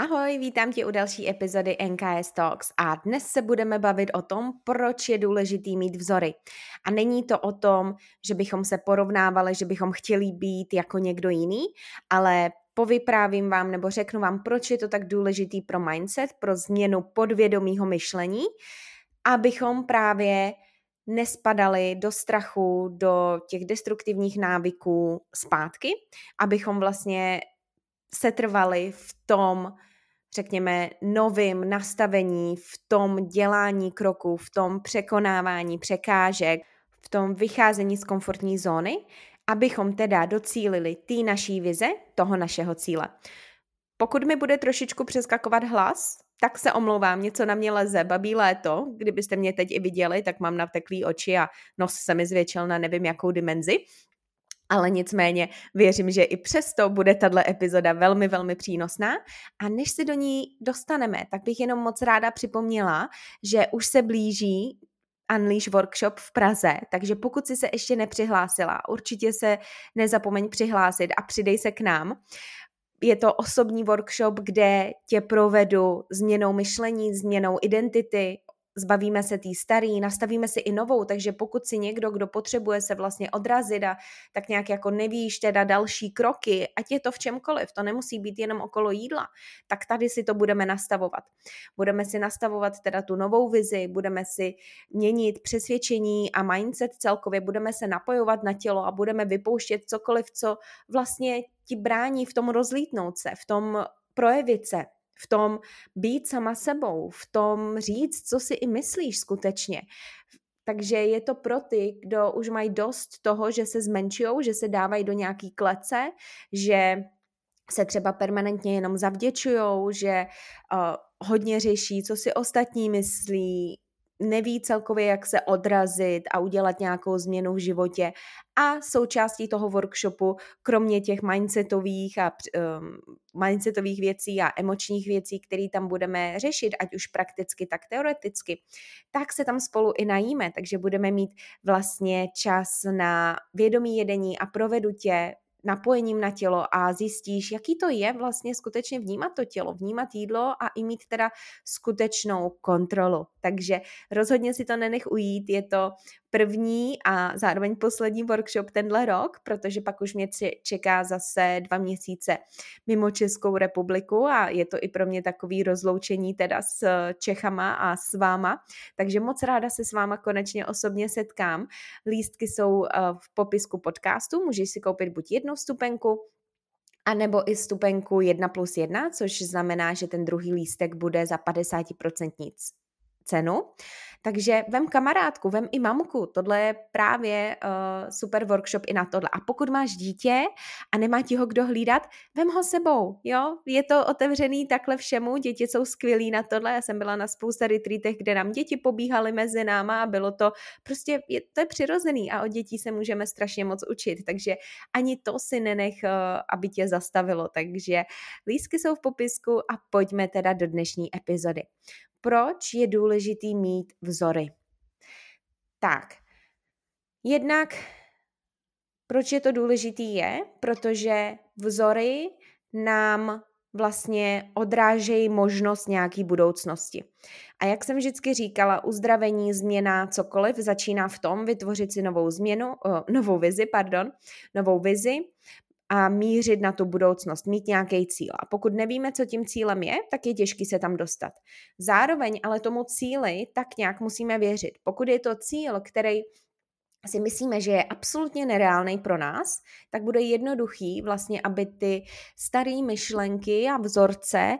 Ahoj, vítám tě u další epizody NKS Talks a dnes se budeme bavit o tom, proč je důležitý mít vzory. A není to o tom, že bychom se porovnávali, že bychom chtěli být jako někdo jiný, ale povyprávím vám nebo řeknu vám, proč je to tak důležitý pro mindset, pro změnu podvědomího myšlení, abychom právě nespadali do strachu, do těch destruktivních návyků zpátky, abychom vlastně setrvali v tom, řekněme, novým nastavení, v tom dělání kroků, v tom překonávání překážek, v tom vycházení z komfortní zóny, abychom teda docílili té naší vize, toho našeho cíle. Pokud mi bude trošičku přeskakovat hlas, tak se omlouvám, něco na mě leze, babí léto, kdybyste mě teď i viděli, tak mám navteklý oči a nos se mi zvětšil na nevím jakou dimenzi, ale nicméně věřím, že i přesto bude tato epizoda velmi, velmi přínosná. A než se do ní dostaneme, tak bych jenom moc ráda připomněla, že už se blíží Unleash Workshop v Praze, takže pokud si se ještě nepřihlásila, určitě se nezapomeň přihlásit a přidej se k nám. Je to osobní workshop, kde tě provedu změnou myšlení, změnou identity, zbavíme se té starý, nastavíme si i novou, takže pokud si někdo, kdo potřebuje se vlastně odrazit a tak nějak jako nevíš teda další kroky, ať je to v čemkoliv, to nemusí být jenom okolo jídla, tak tady si to budeme nastavovat. Budeme si nastavovat teda tu novou vizi, budeme si měnit přesvědčení a mindset celkově, budeme se napojovat na tělo a budeme vypouštět cokoliv, co vlastně ti brání v tom rozlítnout se, v tom projevit se, v tom být sama sebou, v tom říct, co si i myslíš skutečně. Takže je to pro ty, kdo už mají dost toho, že se zmenšují, že se dávají do nějaký klece, že se třeba permanentně jenom zavděčují, že uh, hodně řeší, co si ostatní myslí, neví celkově, jak se odrazit a udělat nějakou změnu v životě. A součástí toho workshopu, kromě těch mindsetových a um, mindsetových věcí a emočních věcí, které tam budeme řešit, ať už prakticky, tak teoreticky, tak se tam spolu i najíme, takže budeme mít vlastně čas na vědomí jedení a provedu tě napojením na tělo a zjistíš, jaký to je vlastně skutečně vnímat to tělo, vnímat jídlo a i mít teda skutečnou kontrolu. Takže rozhodně si to nenech ujít, je to první a zároveň poslední workshop tenhle rok, protože pak už mě čeká zase dva měsíce mimo Českou republiku a je to i pro mě takový rozloučení teda s Čechama a s váma, takže moc ráda se s váma konečně osobně setkám. Lístky jsou eh, v popisku podcastu, můžeš si koupit buď jednu vstupenku, a nebo i stupenku 1 plus 1, což znamená, že ten druhý lístek bude za 50% cenu. Takže vem kamarádku, vem i mamku, tohle je právě uh, super workshop i na tohle. A pokud máš dítě a nemá ti ho kdo hlídat, vem ho sebou, jo? Je to otevřený takhle všemu, děti jsou skvělí na tohle, já jsem byla na spousta retreatech, kde nám děti pobíhaly mezi náma a bylo to, prostě je, to je přirozený a od dětí se můžeme strašně moc učit, takže ani to si nenech, uh, aby tě zastavilo, takže lísky jsou v popisku a pojďme teda do dnešní epizody proč je důležitý mít vzory. Tak, jednak proč je to důležitý je, protože vzory nám vlastně odrážejí možnost nějaký budoucnosti. A jak jsem vždycky říkala, uzdravení, změna, cokoliv začíná v tom vytvořit si novou změnu, novou vizi, pardon, novou vizi, a mířit na tu budoucnost, mít nějaký cíl. A pokud nevíme, co tím cílem je, tak je těžký se tam dostat. Zároveň ale tomu cíli tak nějak musíme věřit. Pokud je to cíl, který si myslíme, že je absolutně nereálný pro nás, tak bude jednoduchý vlastně, aby ty staré myšlenky a vzorce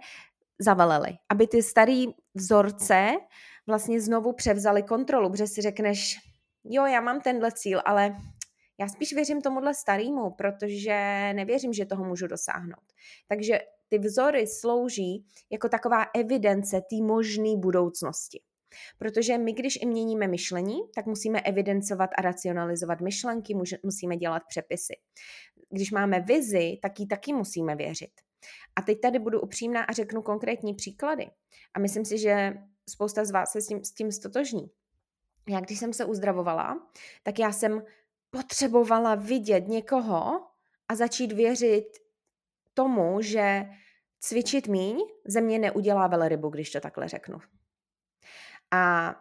zavelely. Aby ty staré vzorce vlastně znovu převzaly kontrolu, protože si řekneš, jo, já mám tenhle cíl, ale Já spíš věřím tomuhle starému, protože nevěřím, že toho můžu dosáhnout. Takže ty vzory slouží jako taková evidence té možné budoucnosti. Protože my, když i měníme myšlení, tak musíme evidencovat a racionalizovat myšlenky, musíme dělat přepisy. Když máme vizi, tak ji taky musíme věřit. A teď tady budu upřímná a řeknu konkrétní příklady. A myslím si, že spousta z vás se s tím, s tím stotožní. Já, když jsem se uzdravovala, tak já jsem potřebovala vidět někoho a začít věřit tomu, že cvičit míň ze mě neudělá velrybu, když to takhle řeknu. A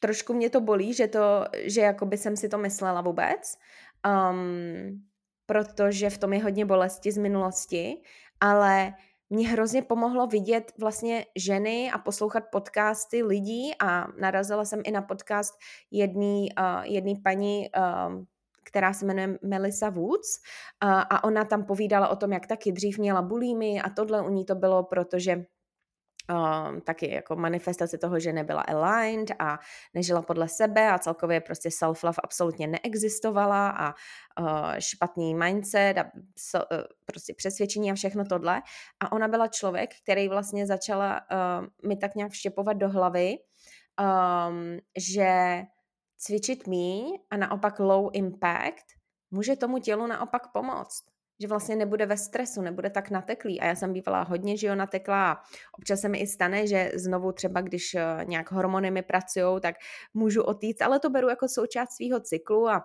trošku mě to bolí, že to, že jakoby jsem si to myslela vůbec, um, protože v tom je hodně bolesti z minulosti, ale mě hrozně pomohlo vidět vlastně ženy a poslouchat podcasty lidí a narazila jsem i na podcast jedný, uh, jedný paní, uh, která se jmenuje Melissa Woods uh, a ona tam povídala o tom, jak taky dřív měla bulímy a tohle u ní to bylo, protože um, taky jako manifestace toho, že nebyla aligned a nežila podle sebe a celkově prostě self-love absolutně neexistovala a uh, špatný mindset a so, uh, prostě přesvědčení a všechno tohle. A ona byla člověk, který vlastně začala uh, mi tak nějak vštěpovat do hlavy, um, že cvičit míň a naopak low impact může tomu tělu naopak pomoct že vlastně nebude ve stresu, nebude tak nateklý. A já jsem bývala hodně, že jo, natekla a občas se mi i stane, že znovu třeba, když eh, nějak hormony mi pracují, tak můžu otýct, ale to beru jako součást svého cyklu a, uh,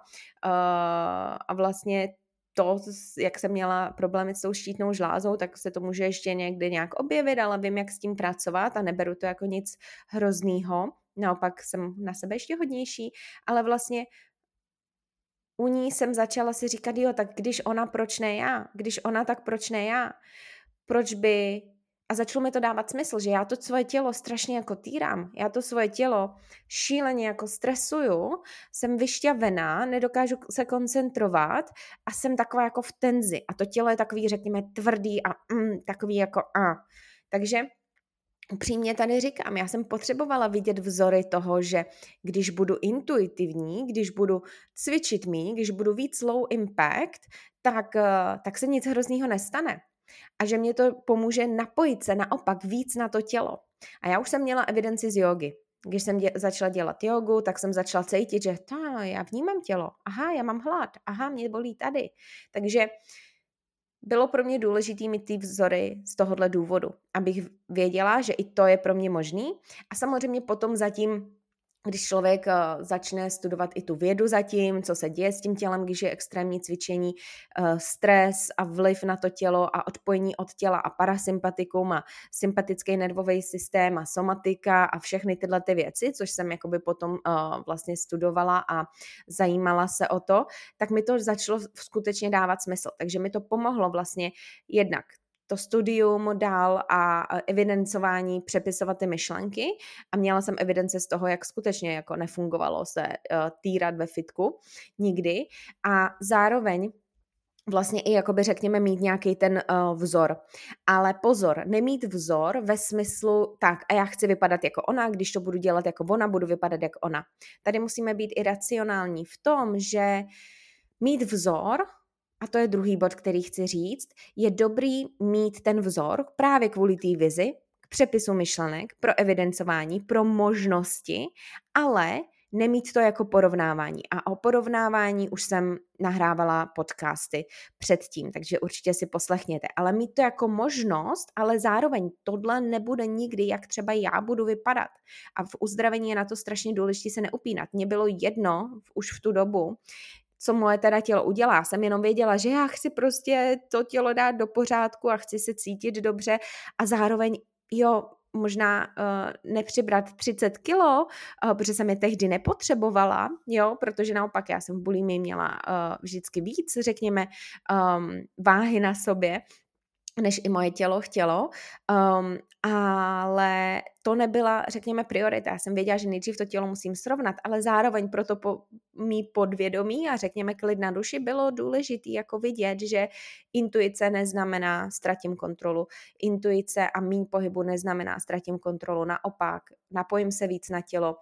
a vlastně to, jak jsem měla problémy s tou štítnou žlázou, tak se to může ještě někdy nějak objevit, ale vím, jak s tím pracovat a neberu to jako nic hroznýho. Naopak jsem na sebe ještě hodnější, ale vlastně u ní jsem začala si říkat, jo, tak když ona, proč ne já? Když ona, tak proč ne já? Proč by... A začalo mi to dávat smysl, že já to svoje tělo strašně jako týrám, já to svoje tělo šíleně jako stresuju, jsem vyšťavená, nedokážu se koncentrovat a jsem taková jako v tenzi. A to tělo je takový, řekněme, tvrdý a mm, takový jako a. Takže upřímně tady říkám, já jsem potřebovala vidět vzory toho, že když budu intuitivní, když budu cvičit mý, když budu víc low impact, tak, eh, tak se nic hroznýho nestane. A že mě to pomůže napojit se naopak víc na to tělo. A já už jsem měla evidenci z jogy. Když jsem dě- začala dělat jogu, tak jsem začala cítit, že to, já vnímám tělo. Aha, já mám hlad. Aha, mě bolí tady. Takže uh, bylo pro mě důležité mít ty vzory z tohohle důvodu, abych věděla, že i to je pro mě možný. A samozřejmě potom zatím když člověk eh, začne studovat i tu vědu zatím, co se děje s tím tělem, když je extrémní cvičení, eh, stres a vliv na to tělo a odpojení od těla a parasympatikum a sympatický nervový systém a somatika a všechny tyhle ty věci, což jsem jakoby potom eh, vlastně studovala a zajímala se o to, tak mi to začalo skutečně dávat smysl. Takže mi to pomohlo vlastně jednak to studium dál a evidencování přepisovat ty myšlenky a měla jsem evidence z toho, jak skutečně jako nefungovalo se uh, týrat ve fitku nikdy a zároveň vlastně i jakoby řekněme mít nějaký ten uh, vzor. Ale pozor, nemít vzor ve smyslu tak a já chci vypadat jako ona, když to budu dělat jako ona, budu vypadat jako ona. Tady musíme být i racionální v tom, že mít vzor a to je druhý bod, který chci říct, je dobrý mít ten vzor právě kvůli té vizi, k přepisu myšlenek, pro evidencování, pro možnosti, ale nemít to jako porovnávání. A o porovnávání už jsem nahrávala podcasty předtím, takže určitě si poslechněte. Ale mít to jako možnost, ale zároveň tohle nebude nikdy, jak třeba já budu vypadat. A v uzdravení je na to strašně důležité se neupínat. Mně bylo jedno už v tu dobu, co moje teda tělo udělá. Jsem jenom věděla, že já chci prostě to tělo dát do pořádku a chci se cítit dobře a zároveň, jo, možná uh, nepřibrat 30 kilo, uh, protože jsem je tehdy nepotřebovala, jo, protože naopak já jsem v bulimii měla uh, vždycky víc, řekněme, um, váhy na sobě, než i moje tělo chtělo, um, ale to nebyla, řekněme, priorita. Já jsem věděla, že nejdřív to tělo musím srovnat, ale zároveň proto po mý podvědomí a řekněme klid na duši bylo důležitý jako vidět, že intuice neznamená ztratím kontrolu. Intuice a mý pohybu neznamená ztratím kontrolu. Naopak, napojím se víc na tělo,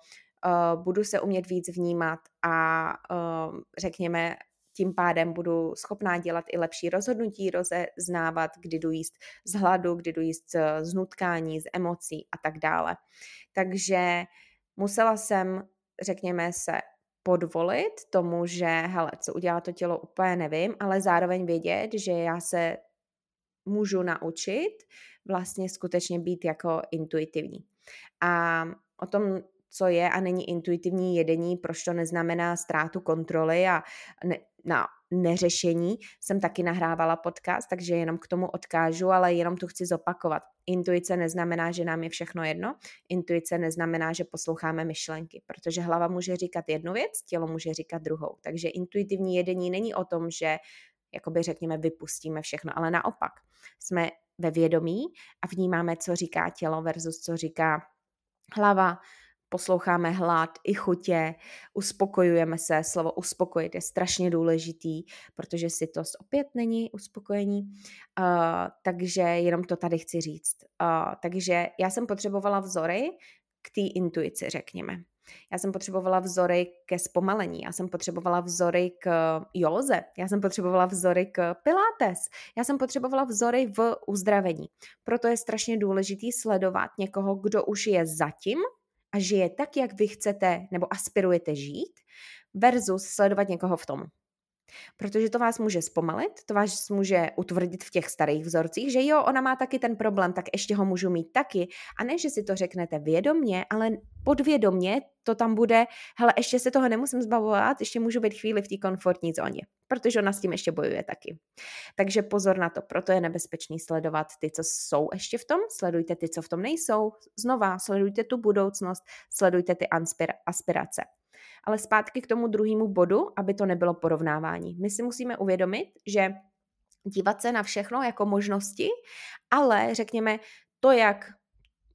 uh, budu se umět víc vnímat a uh, řekněme, tím pádem budu schopná dělat i lepší rozhodnutí, rozeznávat, kdy jdu jíst z hladu, kdy jdu jíst z nutkání, z emocí a tak dále. Takže musela jsem, řekněme, se podvolit tomu, že hele, co udělá to tělo, úplně nevím, ale zároveň vědět, že já se můžu naučit vlastně skutečně být jako intuitivní. A o tom, co je a není intuitivní jedení, proč to neznamená ztrátu kontroly a ne, na neřešení, jsem taky nahrávala podcast, takže jenom k tomu odkážu, ale jenom tu chci zopakovat. Intuice neznamená, že nám je všechno jedno, intuice neznamená, že posloucháme myšlenky, protože hlava může říkat jednu věc, tělo může říkat druhou. Takže intuitivní jedení není o tom, že jakoby řekněme, vypustíme všechno, ale naopak jsme ve vědomí a vnímáme, co říká tělo versus co říká hlava, posloucháme hlad i chutě, uspokojujeme se, slovo uspokojit je strašně důležitý, protože si to opět není uspokojení, uh, takže jenom to tady chci říct. Uh, takže já jsem potřebovala vzory k té intuici, řekněme. Já jsem potřebovala vzory ke zpomalení, já jsem potřebovala vzory k józe, já jsem potřebovala vzory k pilates, já jsem potřebovala vzory v uzdravení. Proto je strašně důležitý sledovat někoho, kdo už je zatím a žije tak, jak vy chcete nebo aspirujete žít, versus sledovat někoho v tom. Protože to vás může zpomalit, to vás může utvrdit v těch starých vzorcích, že jo, ona má taky ten problém, tak ještě ho můžu mít taky. A ne, že si to řeknete vědomně, ale podvědomně to tam bude, hele, ještě se toho nemusím zbavovat, ještě můžu být chvíli v té komfortní zóně, protože ona s tím ještě bojuje taky. Takže pozor na to, proto je nebezpečný sledovat ty, co jsou ještě v tom, sledujte ty, co v tom nejsou, znova sledujte tu budoucnost, sledujte ty aspirace. Ale zpátky k tomu druhému bodu, aby to nebylo porovnávání. My si musíme uvědomit, že dívat se na všechno jako možnosti, ale řekněme to, jak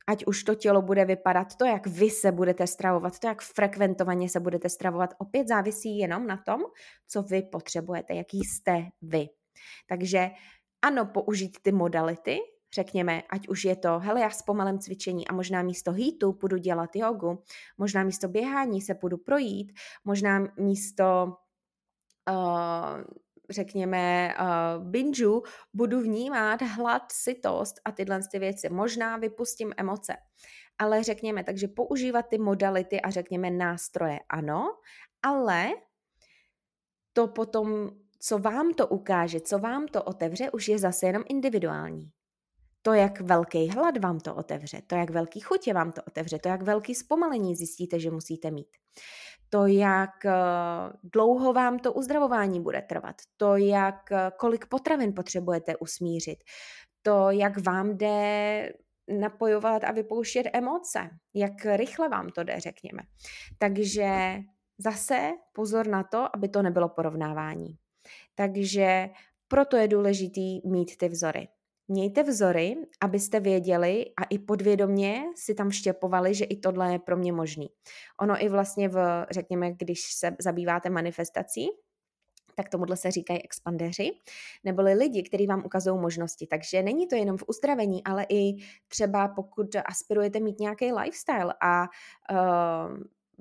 ať už to tělo bude vypadat, to, jak vy se budete stravovat, to, jak frekventovaně se budete stravovat, opět závisí jenom na tom, co vy potřebujete, jaký jste vy. Takže ano, použít ty modality, řekněme, ať už je to, hele, já zpomalem cvičení a možná místo hýtu půjdu dělat jogu, možná místo běhání se půjdu projít, možná místo uh, řekněme, uh, binžu, budu vnímat hlad, sytost a tyhle ty věci. Možná vypustím emoce. Ale řekněme, takže používat ty modality a řekněme nástroje, ano, ale to potom, co vám to ukáže, co vám to otevře, už je zase jenom individuální. To, jak velký hlad vám to otevře, to, jak velký chutě vám to otevře, to, jak velký zpomalení zjistíte, že musíte mít. To, jak eh, dlouho vám to uzdravování bude trvat, to, jak eh, kolik potravin potřebujete usmířit, to, jak vám jde napojovat a vypouštět emoce, jak rychle vám to jde, řekněme. Takže zase pozor na to, aby to nebylo porovnávání. Takže proto je důležitý mít ty vzory. Mějte vzory, abyste věděli a i podvědomně si tam vštěpovali, že i tohle je pro mě možný. Ono i vlastně v, řekněme, když se zabýváte manifestací, tak tomuhle se říkají expandeři, neboli lidi, kteří vám ukazují možnosti. Takže není to jenom v uzdravení, ale i třeba pokud aspirujete mít nějaký lifestyle a uh,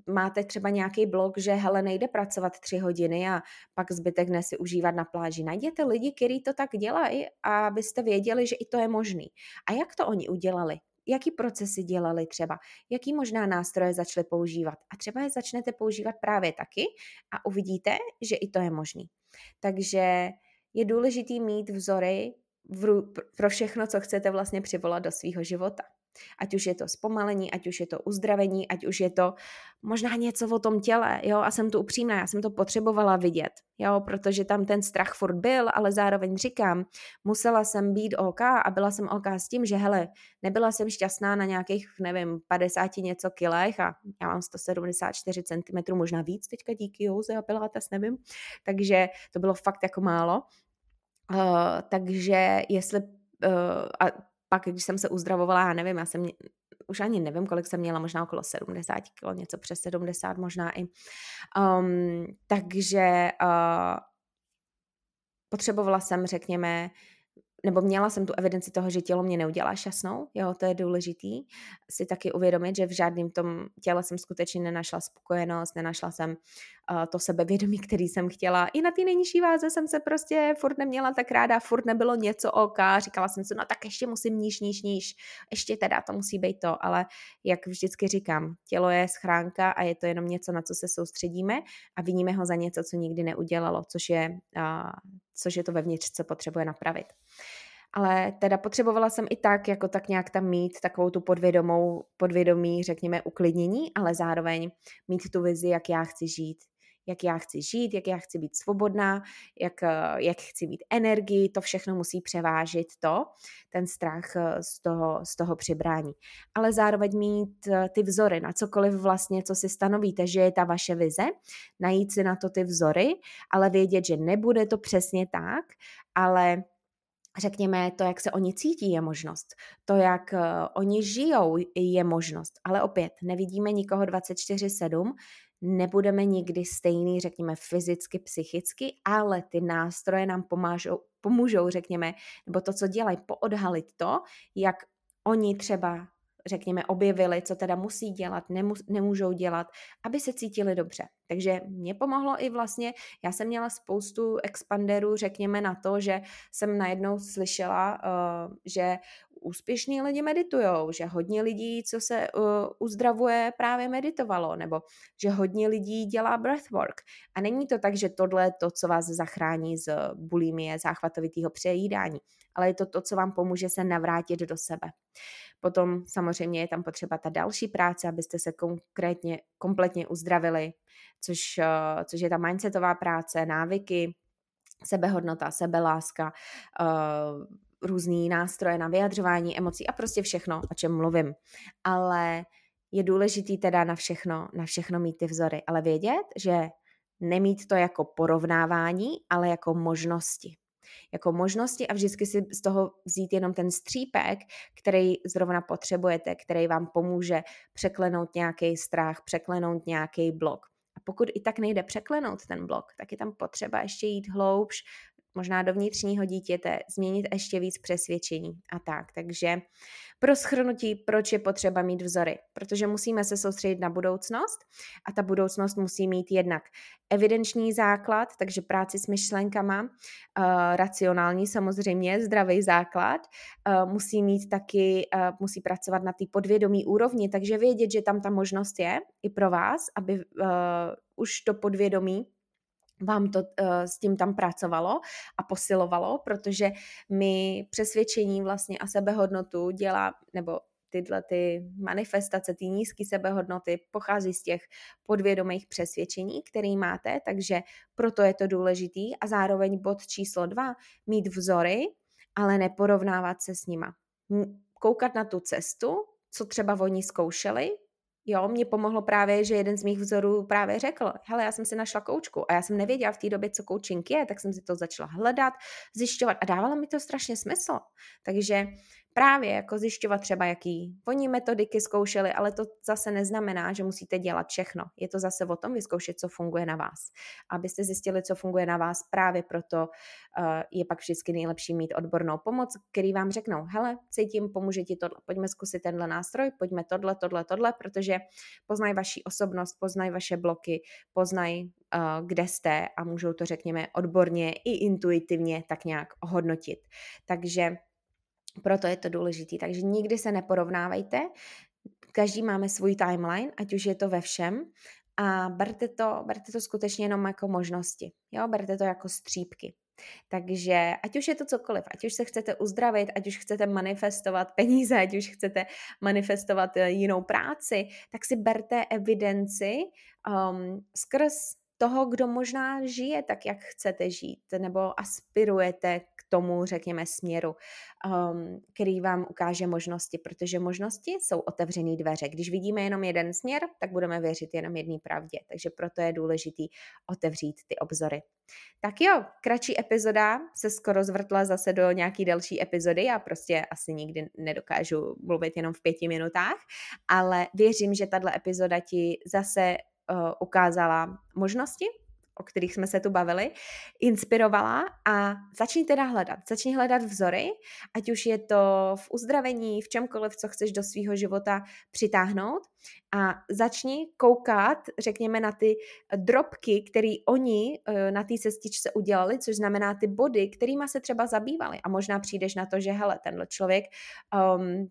máte třeba nějaký blog, že hele, nejde pracovat tři hodiny a pak zbytek dne si užívat na pláži. Najděte lidi, kteří to tak dělají, abyste věděli, že i to je možný. A jak to oni udělali? Jaký procesy dělali třeba? Jaký možná nástroje začali používat? A třeba je začnete používat právě taky a uvidíte, že i to je možný. Takže je důležitý mít vzory pro všechno, co chcete vlastně přivolat do svého života. Ať už je to zpomalení, ať už je to uzdravení, ať už je to možná něco o tom těle, jo, a jsem tu upřímná, já jsem to potřebovala vidět, jo, protože tam ten strach furt byl, ale zároveň říkám, musela jsem být OK a byla jsem OK s tím, že hele, nebyla jsem šťastná na nějakých, nevím, 50 něco kilech a já mám 174 cm, možná víc teďka díky Jouze a Pilates, nevím, takže to bylo fakt jako málo. Uh, takže jestli uh, a pak, když jsem se uzdravovala, já nevím, já jsem, už ani nevím, kolik jsem měla, možná okolo 70 kg, něco přes 70 možná i. Um, takže uh, potřebovala jsem, řekněme, nebo měla jsem tu evidenci toho, že tělo mě neudělá šťastnou, jo, to je důležitý, si taky uvědomit, že v žádném tom těle jsem skutečně nenašla spokojenost, nenašla jsem uh, to sebevědomí, který jsem chtěla. I na té nejnižší váze jsem se prostě furt neměla tak ráda, furt nebylo něco OK, říkala jsem si, no tak ještě musím níž, níž, níž, ještě teda to musí být to, ale jak vždycky říkám, tělo je schránka a je to jenom něco, na co se soustředíme a viníme ho za něco, co nikdy neudělalo, což je, uh, což je to vevnitř, co potřebuje napravit. Ale teda potřebovala jsem i tak, jako tak nějak tam mít takovou tu podvědomou, podvědomí, řekněme, uklidnění, ale zároveň mít tu vizi, jak já chci žít, jak já chci žít, jak já chci být svobodná, jak, eh, jak chci mít energii, to všechno musí převážit to, ten strach eh, z toho, z toho přibrání. Ale zároveň mít eh, ty vzory na cokoliv vlastně, co si stanovíte, že je ta vaše vize, najít si na to ty vzory, ale vědět, že nebude to přesně tak, ale řekněme, to, jak se oni cítí, je možnost. To, jak oni žijou, je možnost. Ale opět, nevidíme nikoho 24-7, nebudeme nikdy stejný, řekněme, fyzicky, psychicky, ale ty nástroje nám pomážou, pomůžou, řekněme, nebo to, co dělají, poodhalit to, jak oni třeba řekněme, objevili, co teda musí dělat, nemůžou dělat, aby se cítili dobře. Takže mě pomohlo i vlastně, já jsem měla spoustu expanderů, řekněme, na to, že jsem najednou slyšela, uh, že úspěšní lidi meditujou, že hodně lidí, co se uh, uzdravuje, právě meditovalo, nebo že hodně lidí dělá breathwork. A není to tak, že tohle je to, co vás zachrání z bulimie, záchvatovitého přejídání, ale je to to, co vám pomůže se navrátit do sebe. Potom samozřejmě je tam potřeba ta další práce, abyste se konkrétně, kompletně uzdravili, což, uh, což je ta mindsetová práce, návyky, sebehodnota, sebeláska, uh, různý nástroje na vyjadřování emocí a prostě všechno, o čem mluvím. Ale je důležitý teda na všechno, na všechno mít ty vzory, ale vědět, že nemít to jako porovnávání, ale jako možnosti. Jako možnosti a vždycky si z toho vzít jenom ten střípek, který zrovna potřebujete, který vám pomůže překlenout nějaký strach, překlenout nějaký blok. Pokud i tak nejde překlenout ten blok, tak je tam potřeba ještě jít hloubš, možná do vnitřního dítěte, změnit ještě víc přesvědčení a tak. Takže pro schrnutí, proč je potřeba mít vzory? Protože musíme se soustředit na budoucnost a ta budoucnost musí mít jednak evidenční základ, takže práci s myšlenkama, uh, racionální samozřejmě, zdravý základ, uh, musí mít taky, uh, musí pracovat na té podvědomí úrovni, takže vědět, že tam ta možnost je i pro vás, aby už to podvědomí vám to uh, s tím tam pracovalo a posilovalo, protože my přesvědčení vlastně a sebehodnotu dělá, nebo tyhle ty manifestace, ty nízké sebehodnoty pochází z těch podvědomých přesvědčení, které máte, takže proto je to důležitý a zároveň bod číslo dva, mít vzory, ale neporovnávat se s nima. Koukat na tu cestu, co třeba oni zkoušeli, Jo, mě pomohlo právě, že jeden z mých vzorů právě řekl, hele, já jsem si našla koučku a já jsem nevěděla v té době, co coaching je, tak jsem si to začala hledat, zjišťovat a dávalo mi to strašně smysl. Takže právě jako zjišťovat třeba, jaký oni metodiky zkoušeli, ale to zase neznamená, že musíte dělat všechno. Je to zase o tom vyzkoušet, co funguje na vás. Abyste zjistili, co funguje na vás, právě proto uh, je pak vždycky nejlepší mít odbornou pomoc, který vám řeknou, hele, cítím, pomůže ti tohle, pojďme zkusit tenhle nástroj, pojďme tohle, tohle, tohle, protože poznají vaši osobnost, poznají vaše bloky, poznají, uh, kde jste a můžou to, řekněme, odborně i intuitivně tak nějak ohodnotit. Takže proto je to důležité. Takže nikdy se neporovnávejte. Každý máme svůj timeline, ať už je to ve všem. A berte to, berte to skutečně jenom jako možnosti. Jo? Berte to jako střípky. Takže ať už je to cokoliv, ať už se chcete uzdravit, ať už chcete manifestovat peníze, ať už chcete manifestovat eh, jinou práci, tak si berte evidenci um, skrz toho, kdo možná žije tak, jak chcete žít, nebo aspirujete k tomu, řekněme, směru, um, který vám ukáže možnosti, protože možnosti jsou otevřený dveře. Když vidíme jenom jeden směr, tak budeme věřit jenom jedné pravdě, takže proto je důležitý otevřít ty obzory. Tak jo, kratší epizoda se skoro zvrtla zase do nějaký další epizody, já prostě asi nikdy nedokážu mluvit jenom v pěti minutách, ale věřím, že tahle epizoda ti zase uh, ukázala možnosti, o kterých jsme se tu bavili, inspirovala a začni teda hledat. Začni hledat vzory, ať už je to v uzdravení, v čemkoliv, co chceš do svého života přitáhnout a začni koukat, řekněme, na ty drobky, které oni eh, na té cestičce udělali, což znamená ty body, kterými se třeba zabývali. A možná přijdeš na to, že hele, tenhle člověk um,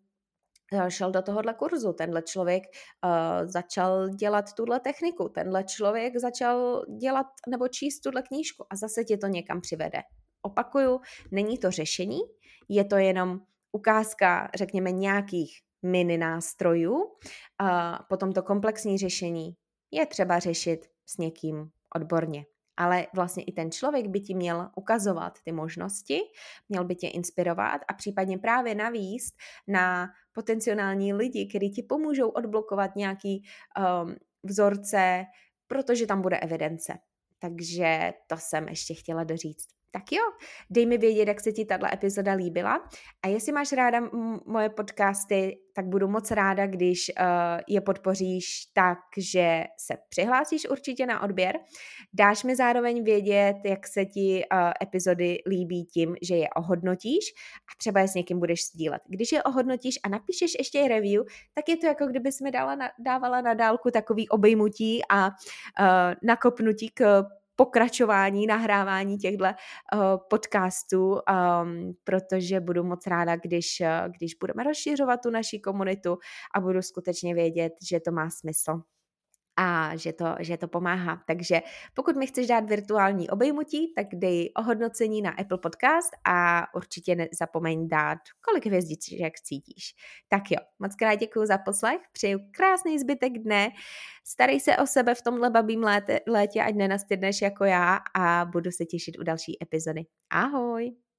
šel do tohohle kurzu, tenhle člověk uh, začal dělat tuhle techniku, tenhle člověk začal dělat nebo číst tuhle knížku a zase tě to někam přivede. Opakuju, není to řešení, je to jenom ukázka, řekněme, nějakých mini nástrojů. A potom to komplexní řešení je třeba řešit s někým odborně ale vlastně i ten člověk by ti měl ukazovat ty možnosti, měl by tě inspirovat a případně právě navíst na potenciální lidi, kteří ti pomůžou odblokovat nějaký um, vzorce, protože tam bude evidence. Takže to jsem ještě chtěla doříct. Tak jo, dej mi vědět, jak se ti tato epizoda líbila. A jestli máš ráda moje podcasty, tak budu moc ráda, když uh, je podpoříš tak, že se přihlásíš určitě na odběr. Dáš mi zároveň vědět, jak se ti uh, epizody líbí tím, že je ohodnotíš a třeba je s někým budeš sdílet. Když je ohodnotíš a napíšeš ještě review, tak je to jako kdybys mi dala na, dávala na dálku takový obejmutí a uh, nakopnutí k pokračování, nahrávání těchto uh, podcastů, um, protože budu moc ráda, když, uh, když budeme rozšiřovat tu naši komunitu a budu skutečně vědět, že to má smysl a že to, že to pomáhá. Takže pokud mi chceš dát virtuální obejmutí, tak dej ohodnocení na Apple Podcast a určitě nezapomeň dát, kolik jak cítíš. Tak jo, moc krát děkuji za poslech, přeju krásný zbytek dne, starej se o sebe v tomhle babím létě, létě ať nenastydneš jako já a budu se těšit u další epizody. Ahoj!